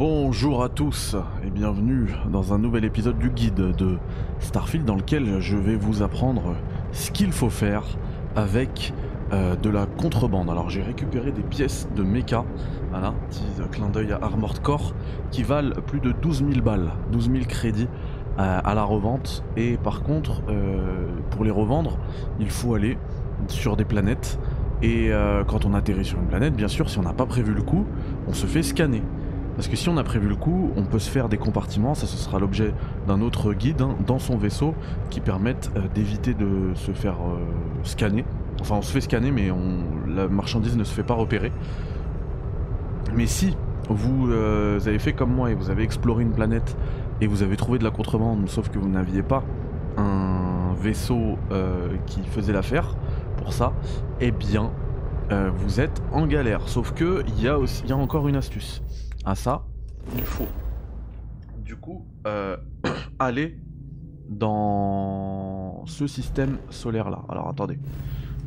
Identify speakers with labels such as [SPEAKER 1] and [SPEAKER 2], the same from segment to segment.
[SPEAKER 1] Bonjour à tous et bienvenue dans un nouvel épisode du guide de Starfield dans lequel je vais vous apprendre ce qu'il faut faire avec euh, de la contrebande. Alors j'ai récupéré des pièces de mecha, voilà, petit clin d'œil à Armored Core, qui valent plus de 12 000 balles, 12 000 crédits euh, à la revente. Et par contre, euh, pour les revendre, il faut aller sur des planètes. Et quand on atterrit sur une planète, bien sûr, si on n'a pas prévu le coup, on se fait scanner. Parce que si on a prévu le coup, on peut se faire des compartiments, ça ce sera l'objet d'un autre guide hein, dans son vaisseau qui permettent d'éviter de se faire scanner. Enfin on se fait scanner mais la marchandise ne se fait pas repérer. Mais si vous avez fait comme moi et vous avez exploré une planète et vous avez trouvé de la contrebande, sauf que vous n'aviez pas un vaisseau qui faisait l'affaire pour ça, eh bien vous êtes en galère. Sauf que il y a encore une astuce à ça, il faut du coup euh, aller dans ce système solaire là. Alors attendez,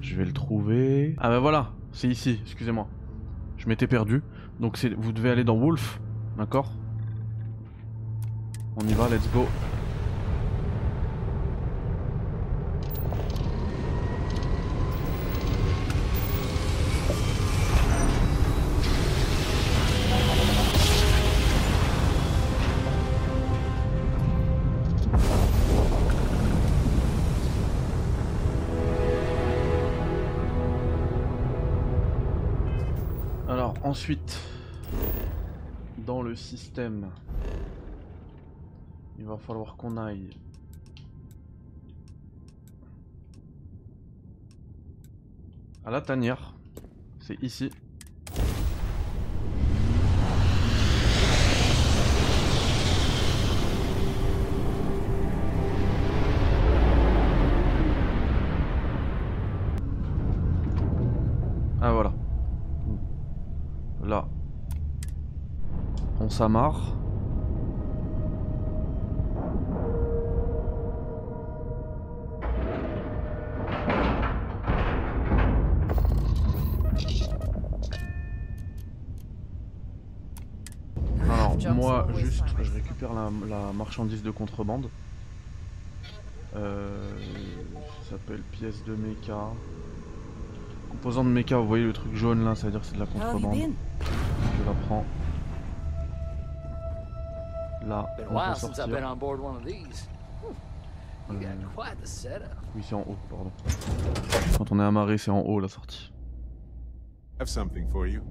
[SPEAKER 1] je vais le trouver. Ah bah voilà, c'est ici, excusez-moi. Je m'étais perdu. Donc vous devez aller dans Wolf, d'accord? On y va, let's go. Ensuite, dans le système, il va falloir qu'on aille à la tanière. C'est ici. Ah voilà. Là. On s'amarre. Alors moi juste je récupère la, marchandise de contrebande. Euh, ça s'appelle pièce de méca. Composant de méca, vous voyez le truc jaune là, ça veut dire que c'est de la contrebande. Je la prends. Là, on peut sortir. Euh... Oui, c'est en haut, pardon. Quand on est amarré, c'est en haut la sortie.
[SPEAKER 2] Have something for you.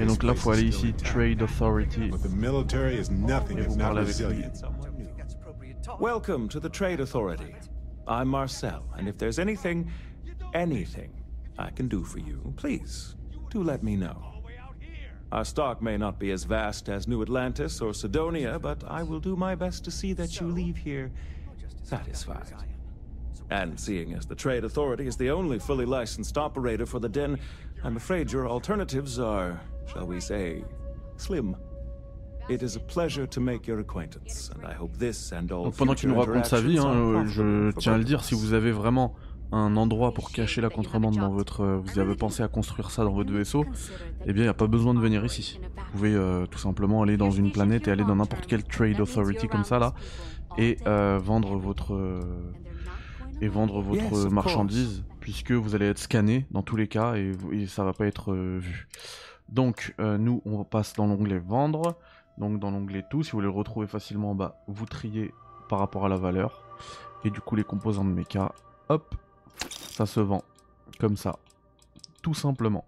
[SPEAKER 1] Et donc là, faut aller ici, Trade Authority. Et vous parlez avec lui.
[SPEAKER 3] Welcome to the Trade Authority. I'm Marcel, and if there's anything, anything I can do for you, please do let me know. Our stock may not be as vast as New Atlantis or Sidonia, but I will do my best to see that you leave here satisfied. And seeing as the Trade Authority is the only fully licensed operator for the Den, I'm afraid your alternatives are, shall we say, slim. It is a pleasure to make your acquaintance, and I hope this and all
[SPEAKER 1] pendant qu'il nous raconte sa vie, hein, je tiens à le dire, si vous avez vraiment un endroit pour cacher la contrebande dans votre... Vous avez pensé à construire ça dans votre vaisseau, eh bien il n'y a pas besoin de venir ici. Vous pouvez euh, tout simplement aller dans une planète et aller dans n'importe quelle trade authority comme ça là, et euh, vendre votre... Euh, et vendre votre marchandise puisque vous allez être scanné dans tous les cas et, ça va pas être euh, vu. Donc euh, nous on passe dans l'onglet vendre, donc dans l'onglet tout, si vous voulez le retrouver facilement en bas, vous triez par rapport à la valeur et du coup les composants de mecha, hop, ça se vend comme ça, tout simplement.